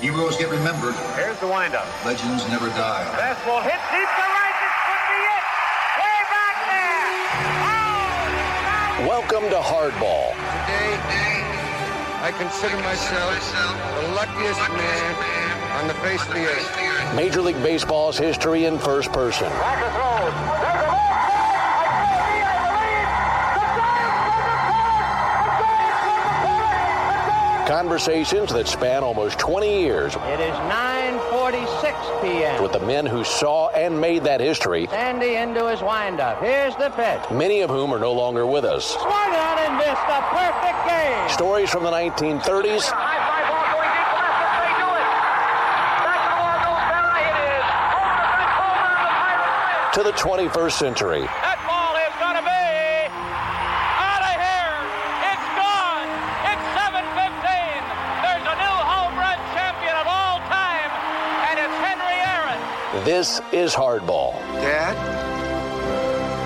Heroes get remembered. Here's the windup. Legends never die. Fastball hit deep to right. This could be it. Way back there. Oh, Welcome to Hardball. Today, I consider myself the luckiest man on the face of the earth. Major League Baseball's history in first person. Conversations that span almost 20 years It is 9:46 p.m. with the men who saw and made that history, Sandy into his windup. Here's the pitch. many of whom are no longer with us. Swung on and missed a perfect game. Stories from the 1930s High fly ball going deep This is Hardball. Dad,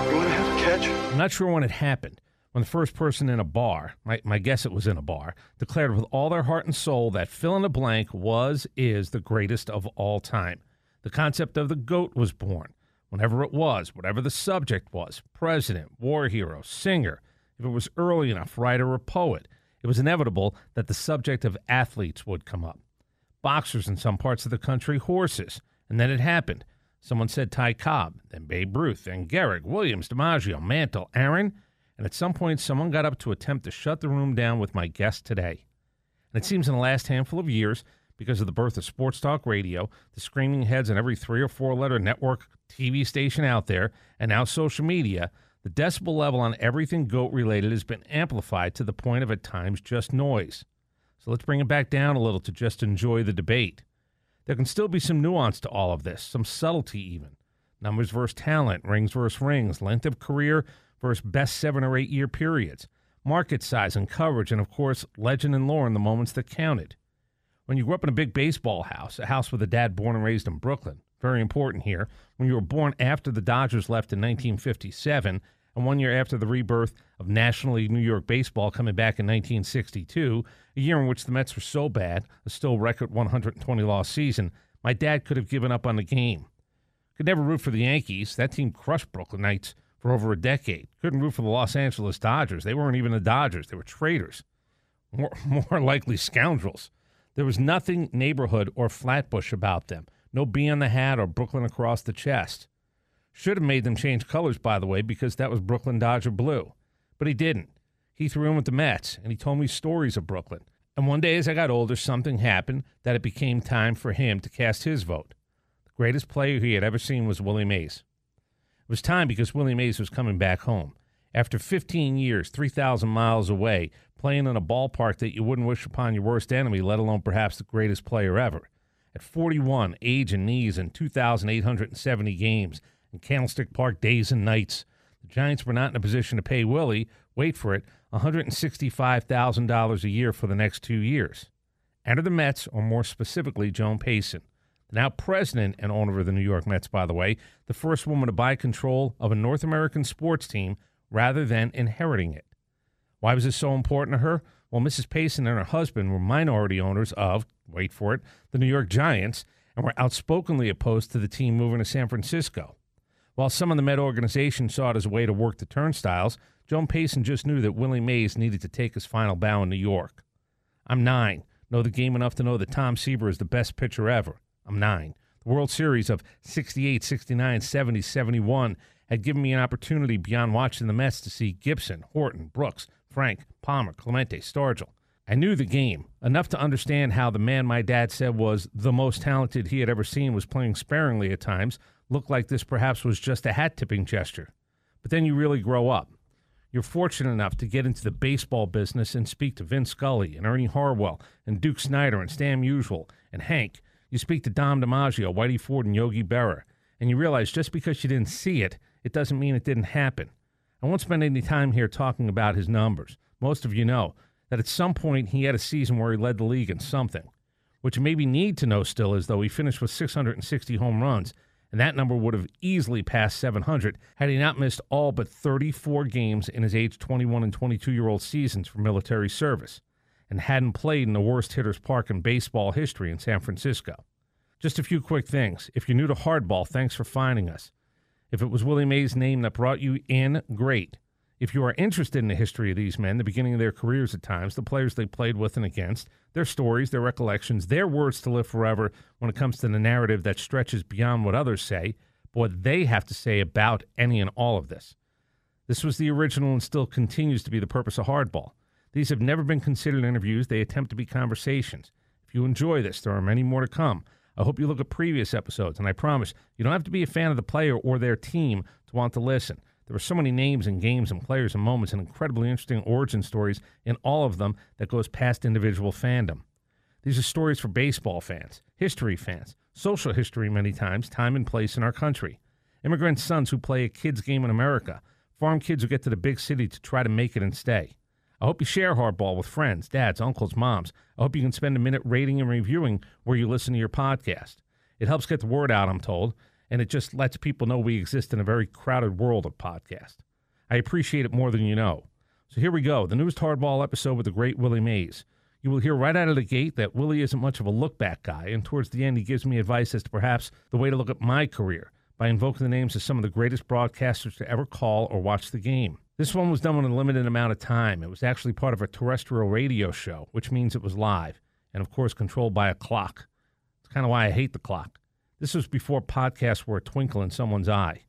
you want to have a catch? I'm not sure when it happened. When the first person in a bar, my, my guess it was in a bar, declared with all their heart and soul that fill in the blank was, is the greatest of all time. The concept of the GOAT was born. Whenever it was, whatever the subject was president, war hero, singer, if it was early enough, writer or poet, it was inevitable that the subject of athletes would come up. Boxers in some parts of the country, horses. And then it happened. Someone said Ty Cobb, then Babe Ruth, then Gehrig, Williams, DiMaggio, Mantle, Aaron. And at some point, someone got up to attempt to shut the room down with my guest today. And it seems in the last handful of years, because of the birth of sports talk radio, the screaming heads on every three or four letter network TV station out there, and now social media, the decibel level on everything GOAT related has been amplified to the point of at times just noise. So let's bring it back down a little to just enjoy the debate. There can still be some nuance to all of this, some subtlety even. Numbers versus talent, rings versus rings, length of career versus best seven or eight year periods, market size and coverage, and of course, legend and lore in the moments that counted. When you grew up in a big baseball house, a house with a dad born and raised in Brooklyn, very important here, when you were born after the Dodgers left in 1957, and one year after the rebirth of National League New York baseball coming back in 1962, a year in which the Mets were so bad, a still record 120 loss season, my dad could have given up on the game. Could never root for the Yankees. That team crushed Brooklyn Brooklynites for over a decade. Couldn't root for the Los Angeles Dodgers. They weren't even the Dodgers. They were traitors. More, more likely scoundrels. There was nothing neighborhood or flatbush about them. No B on the hat or Brooklyn across the chest. Should have made them change colors, by the way, because that was Brooklyn Dodger blue. But he didn't. He threw in with the Mets, and he told me stories of Brooklyn. And one day, as I got older, something happened that it became time for him to cast his vote. The greatest player he had ever seen was Willie Mays. It was time because Willie Mays was coming back home. After 15 years, 3,000 miles away, playing in a ballpark that you wouldn't wish upon your worst enemy, let alone perhaps the greatest player ever. At 41, age and knees, and 2,870 games, in Candlestick Park days and nights, the Giants were not in a position to pay Willie, wait for it, $165,000 a year for the next two years. Enter the Mets, or more specifically, Joan Payson, the now president and owner of the New York Mets, by the way, the first woman to buy control of a North American sports team rather than inheriting it. Why was this so important to her? Well, Mrs. Payson and her husband were minority owners of, wait for it, the New York Giants, and were outspokenly opposed to the team moving to San Francisco. While some of the Met organization saw it as a way to work the turnstiles, Joan Payson just knew that Willie Mays needed to take his final bow in New York. I'm nine. Know the game enough to know that Tom Seaver is the best pitcher ever. I'm nine. The World Series of 68, 69, 70, 71 had given me an opportunity beyond watching the Mets to see Gibson, Horton, Brooks, Frank, Palmer, Clemente, Stargell. I knew the game enough to understand how the man my dad said was the most talented he had ever seen was playing sparingly at times, looked like this perhaps was just a hat tipping gesture. But then you really grow up. You're fortunate enough to get into the baseball business and speak to Vin Scully and Ernie Harwell and Duke Snider and Stan Musial and Hank. You speak to Dom DiMaggio, Whitey Ford, and Yogi Berra, and you realize just because you didn't see it, it doesn't mean it didn't happen. I won't spend any time here talking about his numbers. Most of you know that at some point he had a season where he led the league in something. What you maybe need to know still is though he finished with 660 home runs, and that number would have easily passed 700 had he not missed all but 34 games in his age 21 and 22 year old seasons for military service. and hadn't played in the worst hitter's park in baseball history in San Francisco. Just a few quick things. If you're new to hardball, thanks for finding us. If it was Willie Mays' name that brought you in, great. If you are interested in the history of these men, the beginning of their careers at times, the players they played with and against, their stories, their recollections, their words to live forever when it comes to the narrative that stretches beyond what others say, but what they have to say about any and all of this. This was the original and still continues to be the purpose of Hardball. These have never been considered interviews, they attempt to be conversations. If you enjoy this, there are many more to come. I hope you look at previous episodes, and I promise you don't have to be a fan of the player or their team to want to listen. There are so many names and games and players and moments and incredibly interesting origin stories in all of them that goes past individual fandom. These are stories for baseball fans, history fans, social history many times, time and place in our country. Immigrant sons who play a kid's game in America, farm kids who get to the big city to try to make it and stay. I hope you share Hardball with friends, dads, uncles, moms. I hope you can spend a minute rating and reviewing where you listen to your podcast. It helps get the word out, I'm told, and it just lets people know we exist in a very crowded world of podcasts. I appreciate it more than you know. So here we go the newest Hardball episode with the great Willie Mays. You will hear right out of the gate that Willie isn't much of a look back guy, and towards the end, he gives me advice as to perhaps the way to look at my career by invoking the names of some of the greatest broadcasters to ever call or watch the game. This one was done in a limited amount of time. It was actually part of a terrestrial radio show, which means it was live and, of course, controlled by a clock. It's kind of why I hate the clock. This was before podcasts were a twinkle in someone's eye.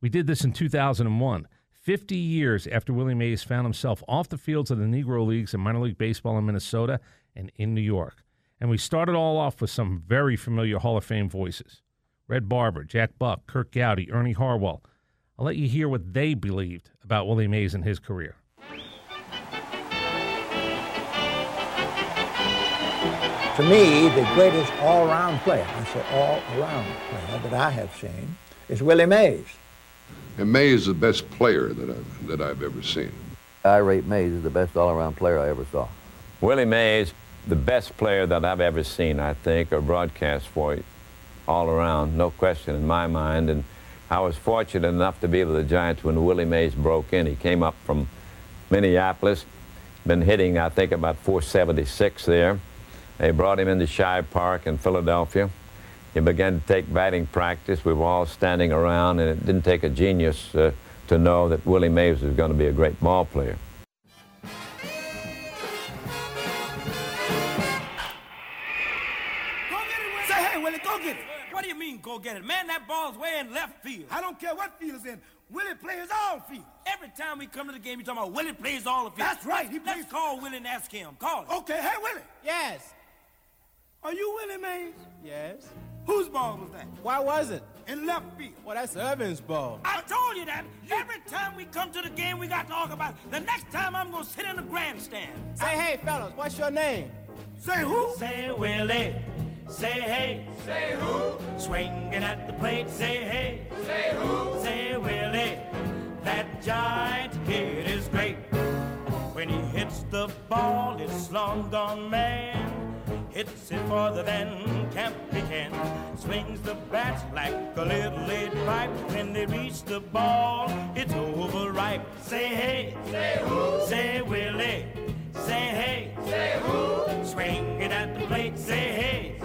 We did this in 2001, 50 years after Willie Mays found himself off the fields of the Negro Leagues and minor league baseball in Minnesota and in New York. And we started all off with some very familiar Hall of Fame voices Red Barber, Jack Buck, Curt Gowdy, Ernie Harwell, I'll let you hear what they believed about Willie Mays and his career. To me, the greatest all-around player, I say all-around player that I have seen, is Willie Mays. And Mays is the best player that I've, that I've ever seen. I rate Mays as the best all-around player I ever saw. Willie Mays, the best player that I've ever seen, I think, or broadcast for all around, no question in my mind. And I was fortunate enough to be with the Giants when Willie Mays broke in. He came up from Minneapolis, been hitting, I think, about 476 there. They brought him into Shibe Park in Philadelphia. He began to take batting practice. We were all standing around, and it didn't take a genius uh, to know that Willie Mays was going to be a great ball player. Go get it! Say hey Willie, go get it! What do you mean, go get it. Man, that ball's way in left field. I don't care what field it's in. Willie plays all field. Every time we come to the game, you talking about Willie plays all the field. That's right. He Let's call Willie and ask him. Call him. Okay. Hey, Willie. Yes. Are you Willie Mays? Yes. Whose ball was that? Why was it? In left field. Well, that's Irvin's ball. I told you that. Every time we come to the game, we got to talk about it. The next time I'm going to sit in the grandstand. Say, hey, fellas, what's your name? Say who? Say Willie. Say hey. Say who? Swinging at the plate. Say hey. Say who? Say Willie. That giant kid is great. When he hits the ball, it's long gone man. Hits it farther than Campy can. Swings the bat like a little lead pipe. When they reach the ball, it's overripe. Say hey. Say who? Say Willie. Say hey. Say who? Swing it at the plate. Say hey.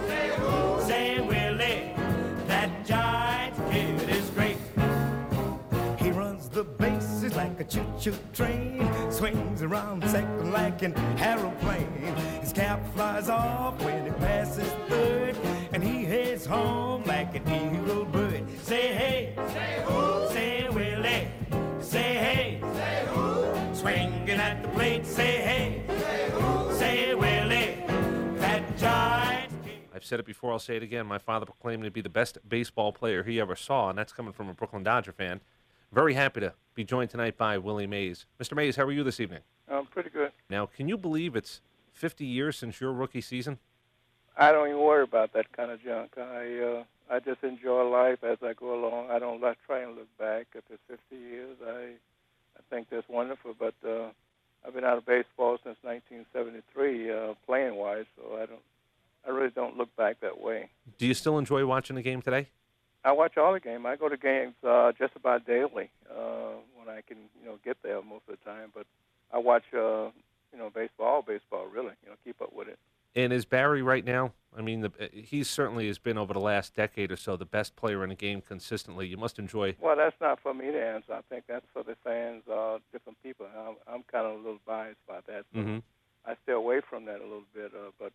A choo-choo train. Swings around second like an aeroplane. His cap flies off when he passes third. And he heads home like an eagle bird. Say hey. Say who? Say Willie. Say hey. Say who? Swinging at the plate. Say hey. Say who? Say Willie. That giant. I've said it before, I'll say it again. My father proclaimed me to be the best baseball player he ever saw, and that's coming from a Brooklyn Dodger fan. Very happy to be joined tonight by Willie Mays. Mr. Mays, how are you this evening? I'm pretty good. Now, can you believe it's 50 years since your rookie season? I don't even worry about that kind of junk. I uh, I just enjoy life as I go along. I don't like try and look back. If it's 50 years, I I think that's wonderful. But uh, I've been out of baseball since 1973, uh, playing wise. So I don't I really don't look back that way. Do you still enjoy watching the game today? I watch all the game. I go to games uh, just about daily uh, when I can, you know, get there most of the time. But I watch, uh, you know, baseball, baseball, really, you know, keep up with it. And is Barry right now? I mean, the, uh, he certainly has been over the last decade or so the best player in the game consistently. You must enjoy. Well, that's not for me to answer. I think that's for the fans, uh, different people. I'm, I'm kind of a little biased about that. So Mhm. I stay away from that a little bit. Uh, but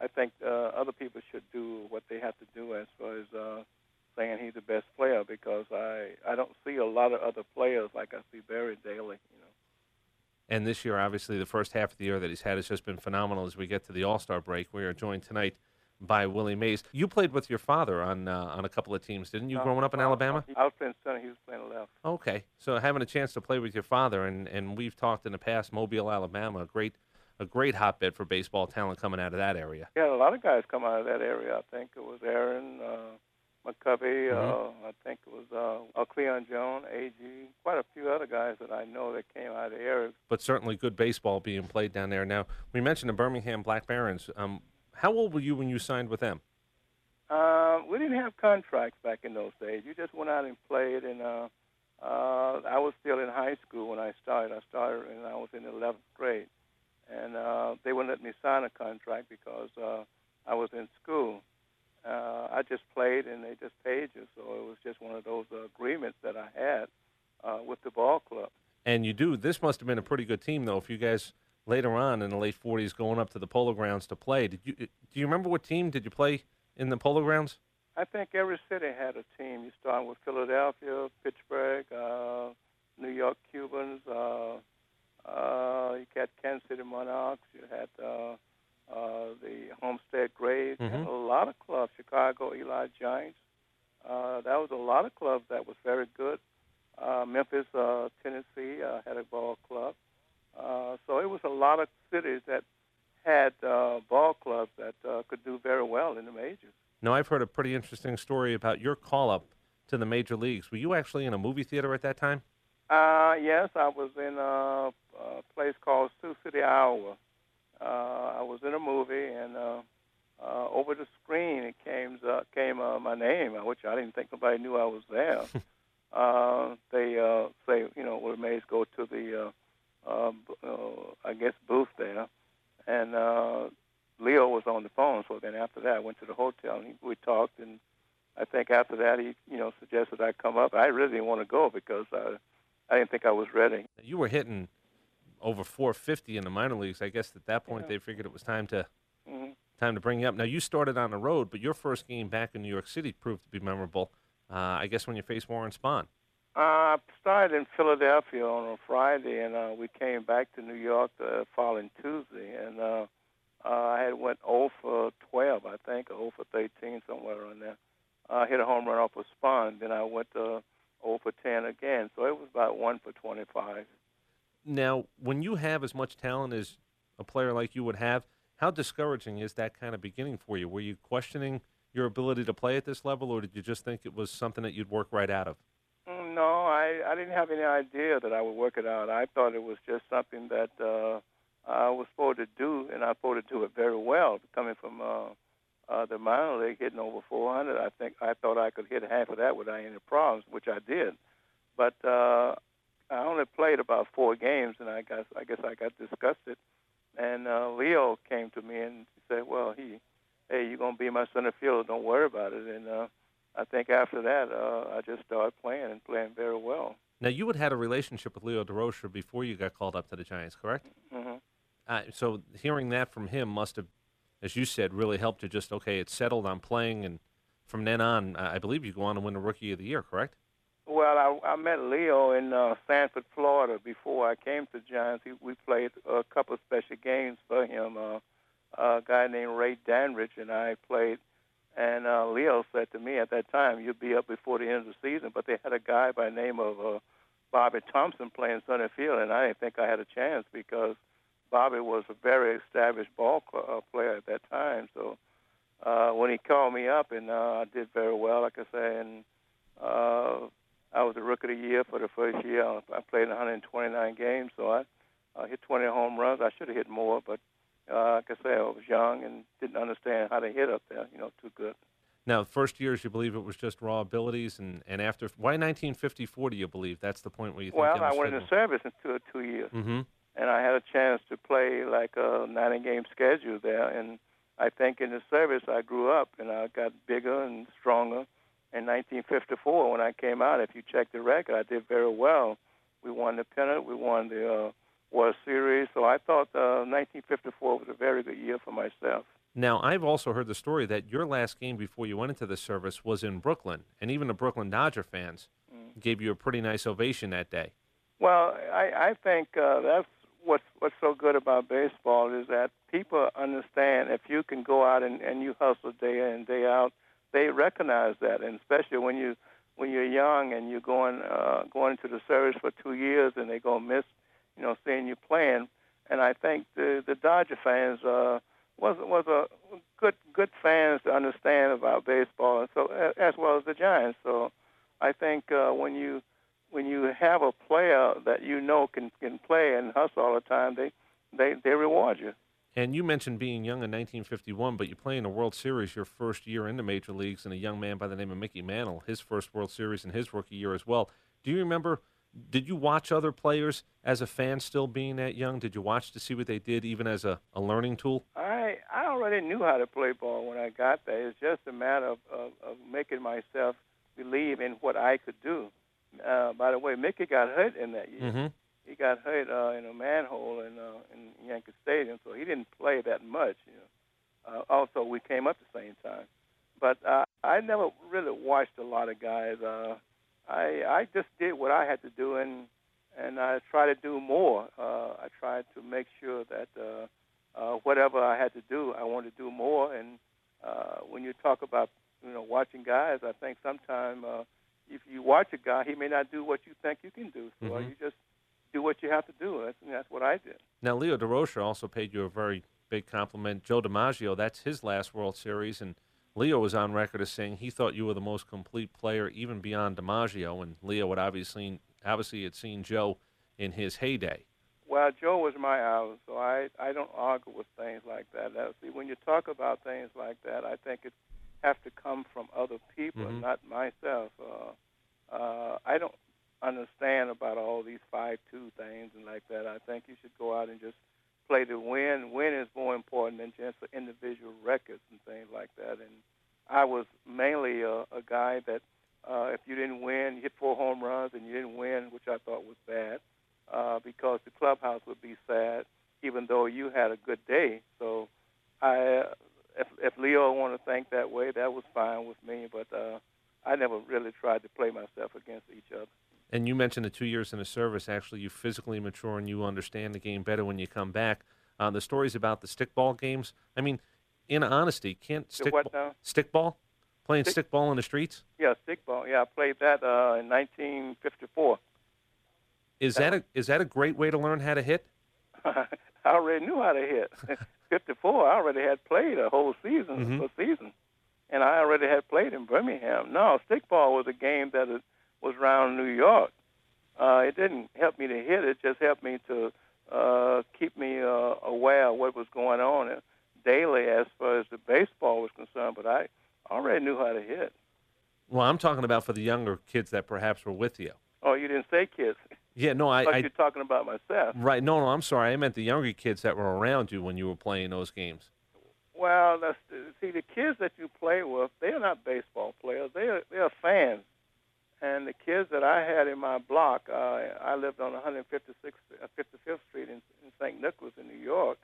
I think uh, other people should do what they have to do as far as uh, saying he's the best player because I I don't see a lot of other players like I see Barry daily. You know. And this year, obviously, the first half of the year that he's had has just been phenomenal. As we get to the All Star break, we are joined tonight by Willie Mays. You played with your father on uh, on a couple of teams, didn't you? No, growing up in Alabama. I was playing center. He was playing left. Okay, so having a chance to play with your father, and, and we've talked in the past, Mobile, Alabama, a great a great hotbed for baseball talent coming out of that area. Yeah, a lot of guys come out of that area. I think it was Aaron uh, McCovey. Mhm. Uh, I think it was uh, uh, Cleon Jones, AG, quite a few other guys that I know that came out of the area. But certainly good baseball being played down there. Now we mentioned the Birmingham Black Barons. Um, how old were you when you signed with them? Uh, we didn't have contracts back in those days. You just went out and played, and uh, uh, I was still in high school when I started. I started and I was in the 11th grade, and uh, they wouldn't let me sign a contract because uh, I was in school. Uh, I just played, and they just paid you. So it was just one of those uh, agreements that I had uh, with the ball club. And you do. This must have been a pretty good team, though. If you guys later on in the late '40s going up to the Polo Grounds to play, did you do you remember what team did you play in the Polo Grounds? I think every city had a team. You start with Philadelphia, Pittsburgh, uh, New York Cubans. Uh, uh, you had Kansas City Monarchs. You had uh, uh, the Homestead Grays. Had Mhm. a lot of clubs. Chicago Elite Giants. Uh, that was a lot of clubs that was very good. Uh, Memphis, uh, Tennessee uh, had a ball club. Uh, so it was a lot of cities that had uh, ball clubs that uh, could do very well in the majors. Now I've heard a pretty interesting story about your call up to the major leagues. Were you actually in a movie theater at that time? Uh, yes, I was in a, a place called Sioux City, Iowa. Uh, I was in a movie, and uh, uh, over the screen it came uh, came uh, my name, uh, which I didn't think nobody knew I was there. uh, they uh, say, you know, Willie Mays go to the, uh, uh, uh, I guess, booth there, and uh, Leo was on the phone. So then after that, I went to the hotel and he, we talked, and I think after that he, you know, suggested I come up. I really didn't want to go because I, I didn't think I was ready. You were hitting over 450 in the minor leagues. I guess at that point they figured it was time to Mhm. time to bring you up. Now you started on the road, but your first game back in New York City proved to be memorable. Uh, I guess when you faced Warren Spahn. Uh, I started in Philadelphia on a Friday, and uh, we came back to New York the following Tuesday, and uh, uh, I had went 0 for 12, I think, or 0 for 13, somewhere around there. I hit a home run off a Spahn, then I went to 0 for 10 again, so it was about 1 for 25. Now, when you have as much talent as a player like you would have, how discouraging is that kind of beginning for you? Were you questioning your ability to play at this level, or did you just think it was something that you'd work right out of? Mm, No, I, I didn't have any idea that I would work it out. I thought it was just something that uh, I was supposed to do, and I supposed to do it very well. Coming from uh, uh, the minor league, hitting over 400, I think I thought I could hit half of that without any problems, which I did. But uh, played about four games, and I guess I guess I got disgusted. And uh, Leo came to me and said, "Well, he, hey, you're gonna be my center fielder. Don't worry about it." And uh, I think after that, uh, I just started playing and playing very well. Now, you had had a relationship with Leo Durocher before you got called up to the Giants, correct? Mm-hmm. Uh, so hearing that from him must have, as you said, really helped you. Just okay, it's settled. I'm playing, and from then on, I I believe you go on to win the Rookie of the Year, correct? Well, I, I met Leo in uh, Sanford, Florida, before I came to Giants. He, we played a couple of special games for him. Uh, a guy named Ray Dandridge and I played, and uh, Leo said to me at that time, "You'll be up before the end of the season." But they had a guy by the name of uh, Bobby Thomson playing center field, and I didn't think I had a chance because Bobby was a very established ball cl- uh, player at that time. So uh, when he called me up, and uh, I did very well, like I say, and uh, I was a rookie of the year for the first year. I played 129 games, so I uh, hit 20 home runs. I should have hit more, but uh, like I say, I was young and didn't understand how to hit up there. You know, too good. Now, first years, you believe it was just raw abilities, and, and after why 1954? Do you believe that's the point where you think Well, I went into service in two two years. Mm-hmm. and I had a chance to play like a 90 game schedule there. And I think in the service I grew up and I got bigger and stronger. In 1954, when I came out, if you check the record, I did very well. We won the pennant, we won the uh, World Series, so I thought uh, 1954 was a very good year for myself. Now, I've also heard the story that your last game before you went into the service was in Brooklyn, and even the Brooklyn Dodger fans Mm. gave you a pretty nice ovation that day. Well, I, I think uh, that's what's what's so good about baseball is that people understand if you can go out and, and you hustle day in and day out, they recognize that, and especially when you when you're young and you're going uh, going into the service for two years and they're gonna miss, you know, seeing you playing. And I think the the Dodger fans uh, was was a good good fans to understand about baseball, and so as well as the Giants. So I think uh, when you when you have a player that you know can can play and hustle all the time, they they they reward you. And you mentioned being young in 1951, but you play in the World Series your first year in the major leagues, and a young man by the name of Mickey Mantle, his first World Series in his rookie year as well. Do you remember? Did you watch other players as a fan still being that young? Did you watch to see what they did, even as a, a learning tool? I I already knew how to play ball when I got there. It's just a matter of, of, of making myself believe in what I could do. Uh, by the way, Mickey got hurt in that year. Mm-hmm. He got hurt uh, in a manhole in uh, in Yankee Stadium, so he didn't play that much. You know. Uh, also, we came up the same time, but uh, I never really watched a lot of guys. Uh, I I just did what I had to do, and and I try to do more. Uh, I tried to make sure that uh, uh, whatever I had to do, I wanted to do more. And uh, when you talk about you know watching guys, I think sometimes uh, if you watch a guy, he may not do what you think you can do. So Mhm. you just do what you have to do. That's, and that's what I did. Now, Leo Durocher also paid you a very big compliment. Joe DiMaggio, that's his last World Series, and Leo was on record as saying he thought you were the most complete player, even beyond DiMaggio. And Leo would obviously obviously had seen Joe in his heyday. Well, Joe was my idol, so I I don't argue with things like that. Now, see, when you talk about things like that, I think it has to come from other people, Mhm. not myself. Uh, uh, I don't understand about all these five-two things and like that. I think you should go out and just play to win. Win is more important than just the individual records and things like that. And I was mainly a, a guy that uh, if you didn't win, you hit four home runs and you didn't win, which I thought was bad uh, because the clubhouse would be sad, even though you had a good day. So, I, if if Leo want to think that way, that was fine with me. But uh, I never really tried to play myself against each other. And you mentioned the two years in the service. Actually, you physically mature and you understand the game better when you come back. Uh, the stories about the stickball games. I mean, in honesty, can't stick what stickball playing Stick- stickball in the streets? Yeah, stickball. Yeah, I played that uh, in 1954. Is that a is that a great way to learn how to hit? I already knew how to hit. 54, I already had played a whole season, Mhm. a season, and I already had played in Birmingham. No, stickball was a game that is, was around New York. Uh, it didn't help me to hit; it just helped me to uh, keep me uh, aware of what was going on daily as far as the baseball was concerned. But I already knew how to hit. Well, I'm talking about for the younger kids that perhaps were with you. Oh, you didn't say kids. Yeah, no, I, I you're talking about myself. right. No, no, I'm sorry. I meant the younger kids that were around you when you were playing those games. Well, that's, see, the kids that you play with, they are not baseball players. They are they are fans. And the kids that I had in my block, uh, I lived on 156th, uh, 55th Street in, in St. Nicholas in New York,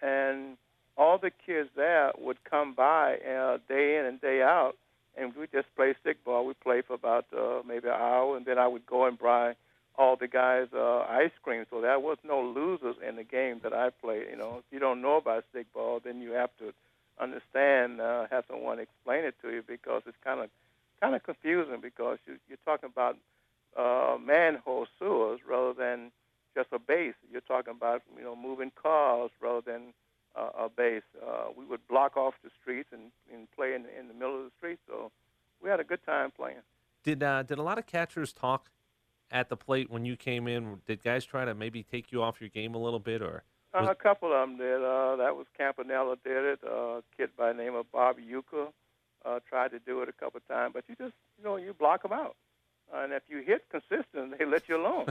and all the kids there would come by uh, day in and day out, and we just play stickball. We play for about uh, maybe an hour, and then I would go and buy all the guys uh, ice cream. So there was no losers in the game that I played. You know, if you don't know about stickball, then you have to understand, uh, have someone explain it to you because it's kind of kind of confusing because you, you're talking about uh, manhole sewers rather than just a base. You're talking about you know moving cars rather than uh, a base. Uh, we would block off the streets and, and play in, in the middle of the street. So we had a good time playing. Did uh, did a lot of catchers talk at the plate when you came in? Did guys try to maybe take you off your game a little bit, or Uh, a couple of them did. Uh, that was Campanella did it. Uh, a kid by the name of Bob Uecker uh, tried to do it a couple of times, but you just you know you block them out. and if you hit consistent, they let you alone.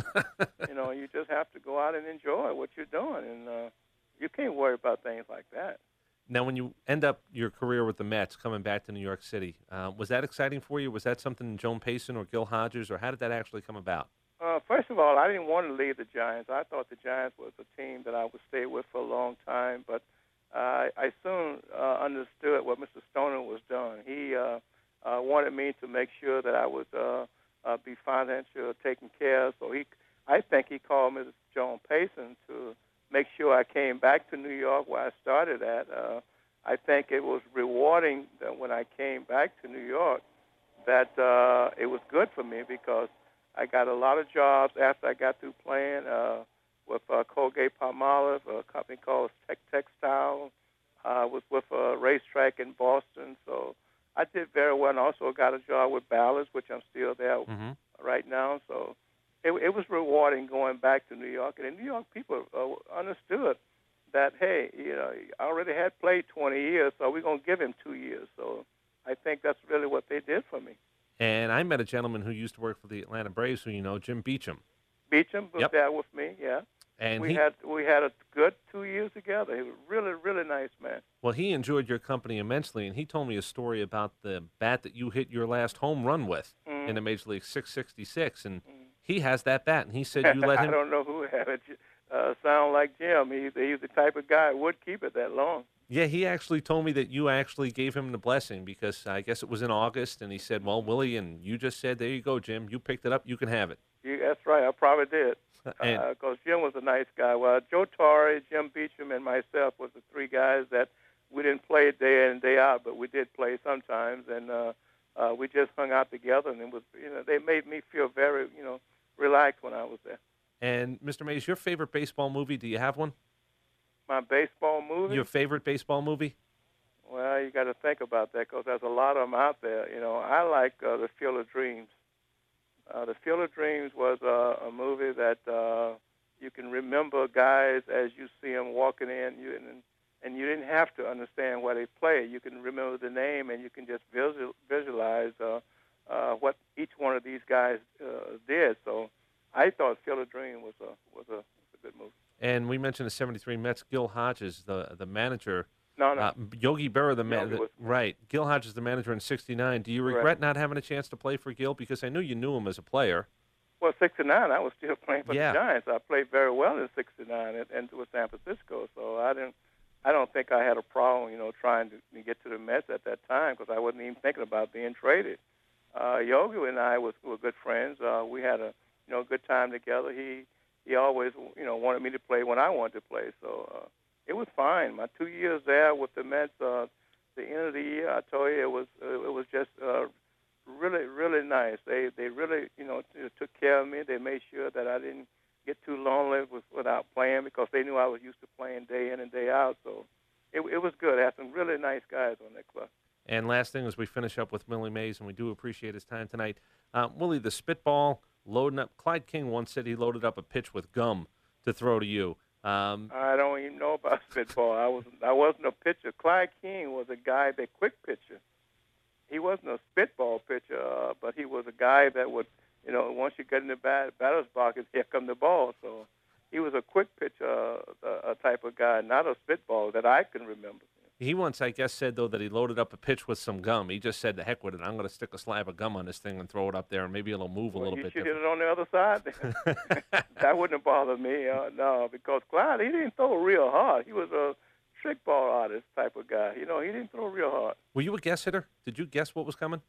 you know, you just have to go out and enjoy what you're doing, and uh, you can't worry about things like that. Now, when you end up your career with the Mets, coming back to New York City, uh, was that exciting for you? Was that something Joan Payson or Gil Hodges, or how did that actually come about? Uh, first of all, I didn't want to leave the Giants. I thought the Giants was a team that I would stay with for a long time, but uh, I soon uh, understood what Mr. Stoneham was doing. He uh, uh, wanted me to make sure that I would uh, uh, be financially taken care of. So he, I think he called Mrs. Joan Payson to make sure I came back to New York where I started at. Uh, I think it was rewarding that when I came back to New York that uh, it was good for me because I got a lot of jobs after I got through playing uh, with uh, Colgate Palmolive, a company called Tech Textile. I uh, was with a racetrack in Boston, so I did very well. And also got a job with Ballard's, which I'm still there mm-hmm. right now. So it, it was rewarding going back to New York. And in New York, people uh, understood that hey, you know, I already had played 20 years, so we're gonna give him two years. So I think that's really what they did for me. And I met a gentleman who used to work for the Atlanta Braves, who you know, Jim Beauchamp. Beauchamp was Yep. there with me, yeah. And we he, had we had a good two years together. He was really, really nice man. well, he enjoyed your company immensely, and he told me a story about the bat that you hit your last home run with Mhm. in the Major League 666, and he has that bat, and he said you let him. I don't know who had it. Uh, sound like Jim. He's he's the type of guy who would keep it that long. Yeah, he actually told me that you actually gave him the blessing because I guess it was in August, and he said, "Well, Willie, and you just said, there you go, Jim. You picked it up. You can have it." You, that's right. I probably did. Because Jim was a nice guy. Well, Joe Torre, Jim Beauchamp, and myself was the three guys that we didn't play day in and day out, but we did play sometimes, and uh, uh, we just hung out together, and it was you know they made me feel very you know relaxed when I was there. And Mr. Mays, your favorite baseball movie? Do you have one? My baseball movie. Your favorite baseball movie? Well, you got to think about that because there's a lot of them out there. You know, I like uh, the Field of Dreams. Uh, the Field of Dreams was uh, a movie that uh, you can remember guys as you see them walking in, you and and you didn't have to understand why they play. You can remember the name and you can just visual, visualize uh, uh, what each one of these guys uh, did. So I thought Field of Dreams was a was a, was a good movie. And we mentioned the '73 Mets. Gil Hodges, the the manager. No, no. Uh, Yogi Berra, the man. was- Right. Gil Hodges, the manager in '69. Do you regret not having a chance to play for Gil? Because I knew you knew him as a player. Well, '69, I was still playing for Yeah. the Giants. I played very well in '69 and, and with San Francisco, so I didn't. I don't think I had a problem, you know, trying to, to get to the Mets at that time because I wasn't even thinking about being traded. Uh, Yogi and I was were good friends. Uh, we had a you know good time together. He he always you know wanted me to play when I wanted to play, so uh, it was fine. My two years there with the Mets, uh, the end of the year, I told you it was it was just uh, really really nice. They they really you know took care of me. They made sure that I didn't get too lonely with, without playing because they knew I was used to playing day in and day out. So it it was good. I had some really nice guys on that club. And last thing as we finish up with Willie Mays, and we do appreciate his time tonight. Uh, Willie, the spitball loading up. Clyde King once said he loaded up a pitch with gum to throw to you. Um, I don't even know about spitball. I was I wasn't a pitcher. Clyde King was a guy that quick pitcher. He wasn't a spitball pitcher, uh, but he was a guy that would, you know, once you get in the bat, batter's box, here come the ball. So he was a quick pitcher uh, uh, type of guy, not a spitball that I can remember. He once, I guess, said though that he loaded up a pitch with some gum. He just said, "The heck with it! I'm going to stick a slab of gum on this thing and throw it up there, and maybe it'll move a Well, little you bit." should different." hit it on the other side. that wouldn't have bothered me. Uh, no, because Clyde, he didn't throw real hard. He was a trick ball artist type of guy. You know, he didn't throw real hard. Were you a guess hitter? Did you guess what was coming?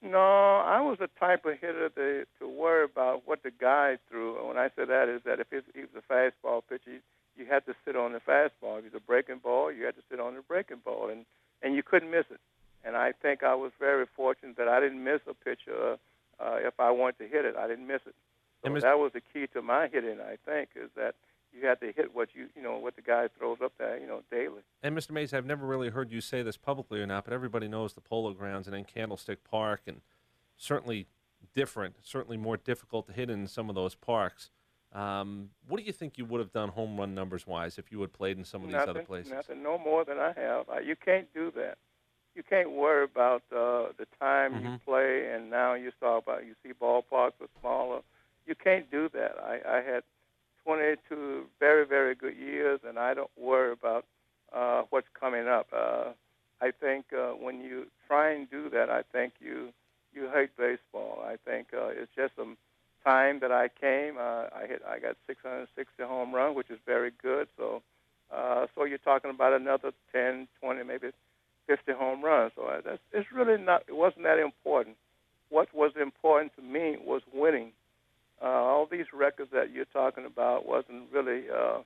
No, I was the type of hitter to, to worry about what the guy threw. And when I say that is that if he was a fastball pitcher, you, had to sit on the fastball. If he's a breaking ball, you had to sit on the breaking ball, and and you couldn't miss it. And I think I was very fortunate that I didn't miss a pitcher. Uh, uh, if I wanted to hit it, I didn't miss it. So Mr. that was the key to my hitting. I think is that you had to hit what you you know what the guy throws up there you know daily. And Mr. Mays, I've never really heard you say this publicly or not, but everybody knows the Polo Grounds and then Candlestick Park, and certainly different, certainly more difficult to hit in some of those parks. Um, what do you think you would have done home run numbers wise if you had played in some of these nothing, other places? Nothing, no more than I have. Uh, you can't do that. you can't worry about uh, the time Mm-hmm. you play, and now you saw about you see ballparks are smaller. You can't do that. I, I had 22 very very good years, and I don't worry about uh, what's coming up. Uh, I think uh, when you try and do that, I think you you hate baseball. I think uh, it's just a time that I came. Uh, I hit I got 660 home run, which is very good. So uh, so you're talking about another 10, 20, maybe 50 home runs. So uh, that's it's really not. It wasn't that important. What was important to me was winning. Uh, all these records that you're talking about wasn't really uh,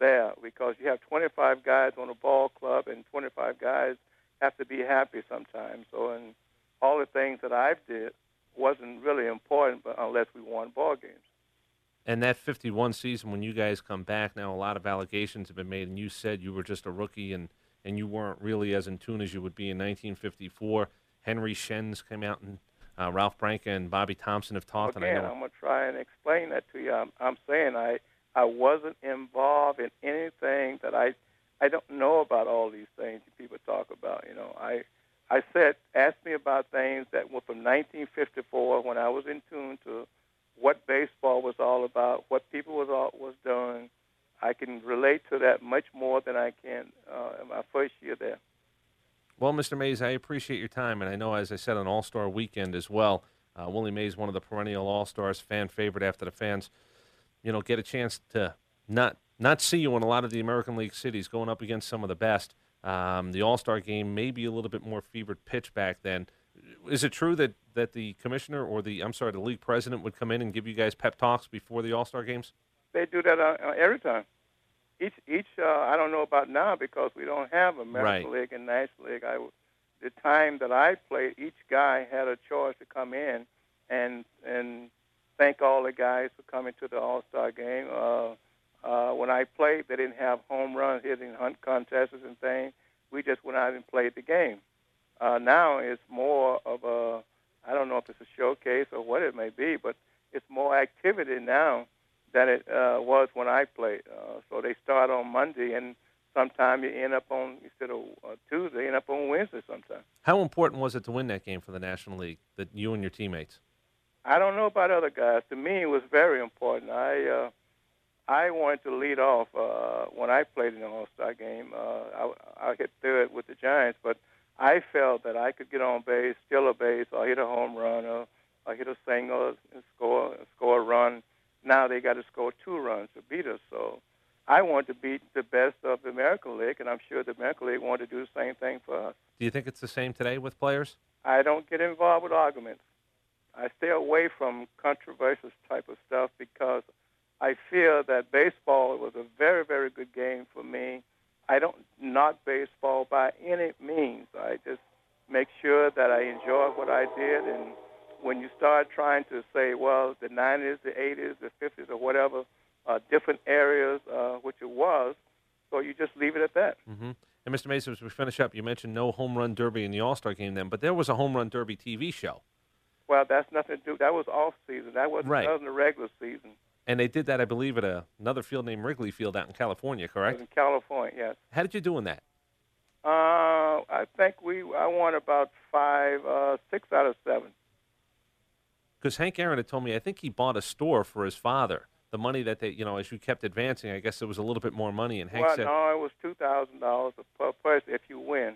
there because you have 25 guys on a ball club and 25 guys have to be happy sometimes. So and all the things that I did wasn't really important, but unless we won ball games. And that 51 season, when you guys come back, now a lot of allegations have been made, and you said you were just a rookie and, and you weren't really as in tune as you would be in 1954. Henry Shens came out, and uh, Ralph Branca and Bobby Thomson have talked. and I Again, know I'm gonna try and explain that to you. I'm, I'm saying I I wasn't involved in anything that I I don't know about all these things people talk about. You know, I I said ask me about things that were from 1954 when I was in tune to what baseball was all about, what people was all, was doing. I can relate to that much more than I can uh, in my first year there. Well, Mr. Mays, I appreciate your time, and I know, as I said, an All Star weekend as well. Uh, Willie Mays, one of the perennial All Stars, fan favorite after the fans, you know, get a chance to not not see you in a lot of the American League cities, going up against some of the best. Um, the All Star game may be a little bit more fevered pitch back then. Is it true that, that the commissioner or the I'm sorry, the league president would come in and give you guys pep talks before the All Star games? They do that uh, uh, every time. Each each uh, I don't know about now because we don't have American Right. League and National League. I the time that I played, each guy had a choice to come in and and thank all the guys for coming to the All Star game. Uh, uh, when I played, they didn't have home run hitting hunt contests and things. We just went out and played the game. Uh, now it's more of a I don't know if it's a showcase or what it may be, but it's more activity now than it uh, was when I played. Uh, so they start on Monday, and sometime you end up on instead of uh, Tuesday, you end up on Wednesday. Sometime How important was it to win that game for the National League? That you and your teammates. I don't know about other guys. To me, it was very important. I uh, I wanted to lead off uh, when I played in the All Star game. Uh, I, I hit third with the Giants, but I felt that I could get on base, steal a base, or hit a home run, or, or hit a single and score score a run. Now they got to score two runs to beat us. So I want to beat the best of the American League, and I'm sure the American League want to do the same thing for us. Do you think it's the same today with players? I don't get involved with arguments. I stay away from controversial type of stuff because I feel that baseball was a very, very good game for me. I don't knock baseball by any means. I just make sure that I enjoy what I did. And when you start trying to say, well, the 90s, the 80s, the 50s, or whatever, uh, different areas, uh, which it was, so you just leave it at that. Mm-hmm. And Mr. Mason, as we finish up, you mentioned no home run derby in the All Star game then, but there was a home run derby TV show. Well, that's nothing to do. That was off season. That wasn't, Right. the regular season. And they did that, I believe, at a, another field named Wrigley Field out in California, correct? in California, yes. How did you do in that? Uh, I think we I won about five, uh, six out of seven. Because Hank Aaron had told me, I think he bought a store for his father. The money that they, you know, as you kept advancing, I guess there was a little bit more money. And Hank well, said, no, it was two thousand dollars per person if you win,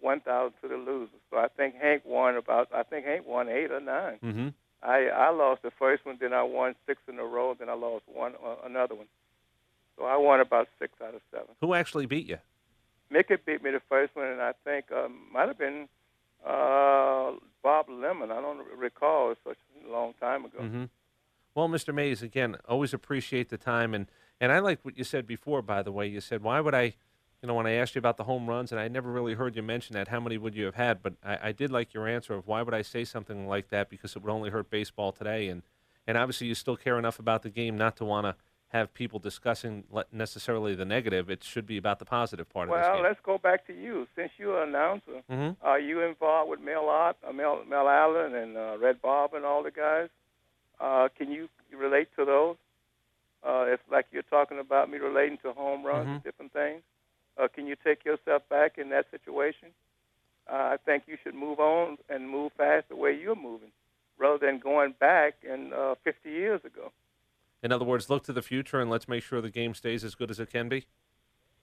one thousand to the loser. So I think Hank won about. I think Hank won eight or 9 mm-hmm. I I lost the first one, then I won six in a row, then I lost one uh, another one. So I won about six out of seven. who actually beat you? Mickey beat me the first one, and I think um, might have been uh, Bob Lemon. I don't recall. It's such a long time ago. Mm-hmm. Well, Mr. Mays, again, always appreciate the time, and and I like what you said before. By the way, you said, "Why would I?" You know, when I asked you about the home runs, and I never really heard you mention that, how many would you have had? But I, I did like your answer of why would I say something like that because it would only hurt baseball today, and and obviously you still care enough about the game not to want to have people discussing necessarily the negative. It should be about the positive part of this Well, let's go back to you. Since you're an announcer, Mhm. are you involved with Mel, Ott, uh, Mel, Mel Allen and uh, Red Bob and all the guys? Uh, can you relate to those? Uh, it's like you're talking about me relating to home runs and different things. Uh, can you take yourself back in that situation? uh, I think you should move on and move fast the way you're moving, rather than going back and uh, 50 years ago. In other words, look to the future and let's make sure the game stays as good as it can be.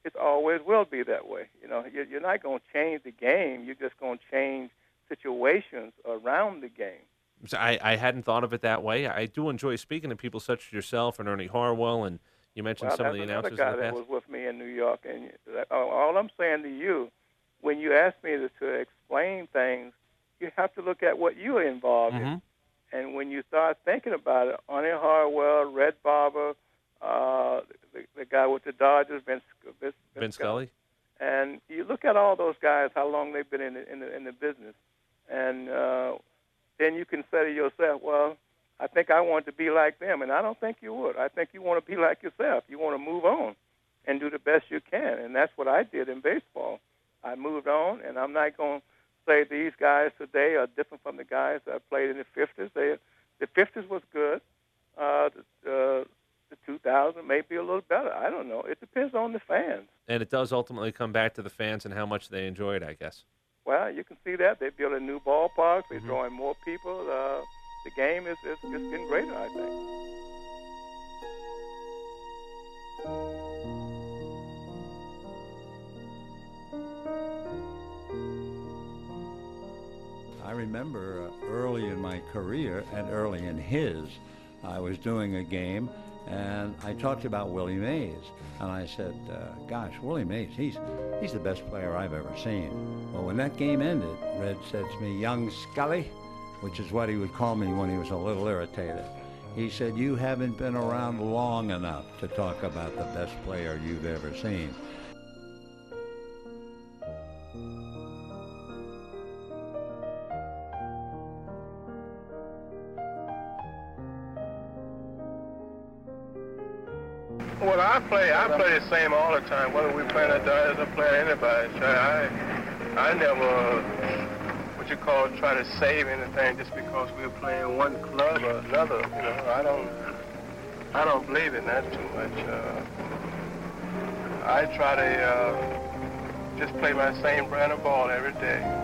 It always will be that way. You know, you're, you're not going to change the game. You're just going to change situations around the game. I, I hadn't thought of it that way. I do enjoy speaking to people such as yourself and Ernie Harwell, and you mentioned well, some of the another announcers guy in the that was with me in New York, and all I'm saying to you, when you ask me to, to explain things, you have to look at what you are involved in. Mhm. And when you start thinking about it, Ernie Harwell, Red Barber, uh, the, the guy with the Dodgers, Vince, Vince, Vince Scully. and you look at all those guys, how long they've been in the, in the, in the business, and uh, then you can say to yourself, well, I think I want to be like them, and I don't think you would. I think you want to be like yourself. You want to move on and do the best you can, and that's what I did in baseball. I moved on, and I'm not going to say these guys today are different from the guys that played in the 50s. They, the 50s was good. Uh, the, uh, the 2000 may be a little better. I don't know. It depends on the fans. And it does ultimately come back to the fans and how much they enjoy it, I guess. Well, you can see that they built a new ballpark. They're drawing more people. Uh, the game is, is, getting greater, I think. I remember uh, early in my career and early in his, I was doing a game and I talked about Willie Mays. And I said, uh, gosh, Willie Mays, he's, he's the best player I've ever seen. Well, when that game ended, Red said to me, young Scully, which is what he would call me when he was a little irritated. He said, you haven't been around long enough to talk about the best player you've ever seen. Well, I play. I play the same all the time. Whether we play a Dodgers or play anybody, I, I never, what you call, try to save anything just because we're playing one club or another. You know, I don't, I don't believe in that too much. Uh, I try to uh, just play my same brand of ball every day.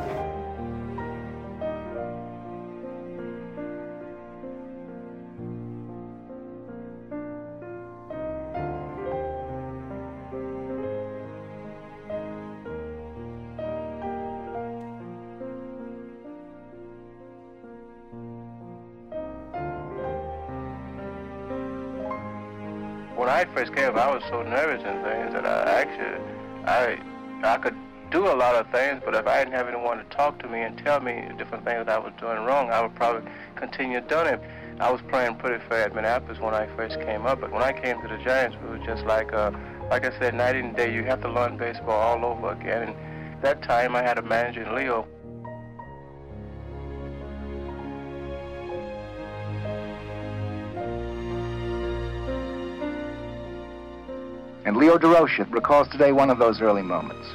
I was so nervous and things that I actually, I, I could do a lot of things, but if I didn't have anyone to talk to me and tell me different things that I was doing wrong, I would probably continue doing it. I was playing pretty fair at Minneapolis when I first came up, but when I came to the Giants, it was just like, uh, like I said, night and day. You have to learn baseball all over again. And that time, I had a manager in Leo. And Leo Durocher recalls today one of those early moments.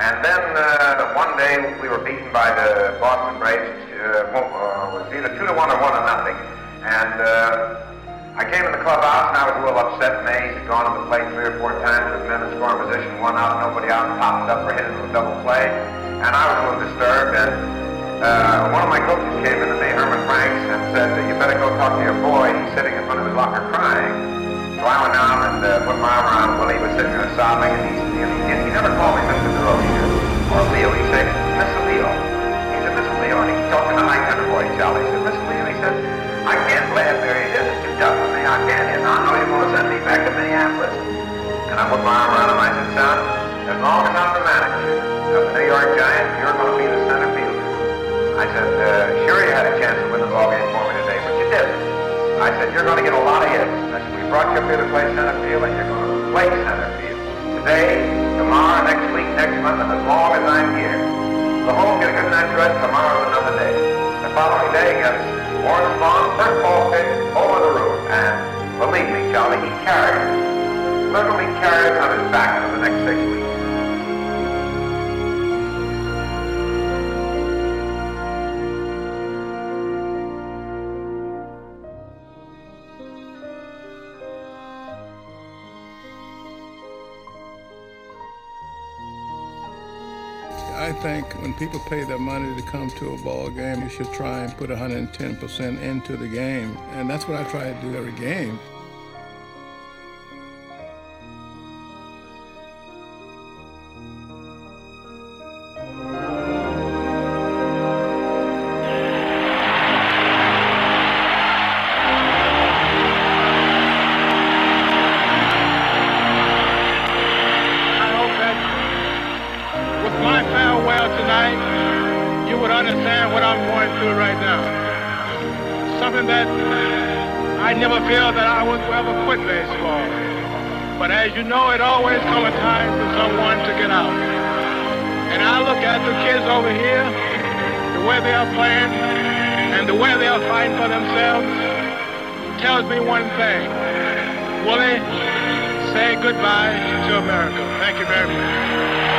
And then uh, one day we were beaten by the Boston Braves. Uh, uh, it was either two to one or one to nothing. And uh, I came in the clubhouse and I was a little upset. Mays had gone on the plate three or four times with men in scoring position, one out, nobody out, popped up for hitting a double play. And I was a little disturbed. And uh, one of my coaches came in to me, Herman Franks, and said, "You better go talk to your boy. He's sitting in front of his locker crying." So I went down and uh, put my arm around Willie. He was sitting there sobbing, and he, he, he, never called me Mr. Durocher or Leo. He said, Mr. Leo. He said, Mr. Leo. And he talked in a high tenor voice, Charlie. He said, Mr. Leo. He said, I can't up there. He said, it's too tough for me. I can't. And I know you want to send me back to Minneapolis. And I put my arm around him. I said, son, as long as I'm the manager of the New York Giants, you're going to be brought you up here to play center field, and you're going to play center field. Today, tomorrow, next week, next month, and as long as I'm here. The home get a good night's rest. Tomorrow's another day. The following day gets Warren Spahn, first ball pitch, over the roof. And believe me, Charlie, he carried it. Literally carried it on his back for the next six weeks. Think when people pay their money to come to a ball game, you should try and put 110% into the game. And that's what I try to do every game. Never feel that I would ever quit baseball. But as you know, it always comes a time for someone to get out. And I look at the kids over here, the way they are playing, and the way they are fighting for themselves, tells me one thing. Willie, say goodbye to America. Thank you very much.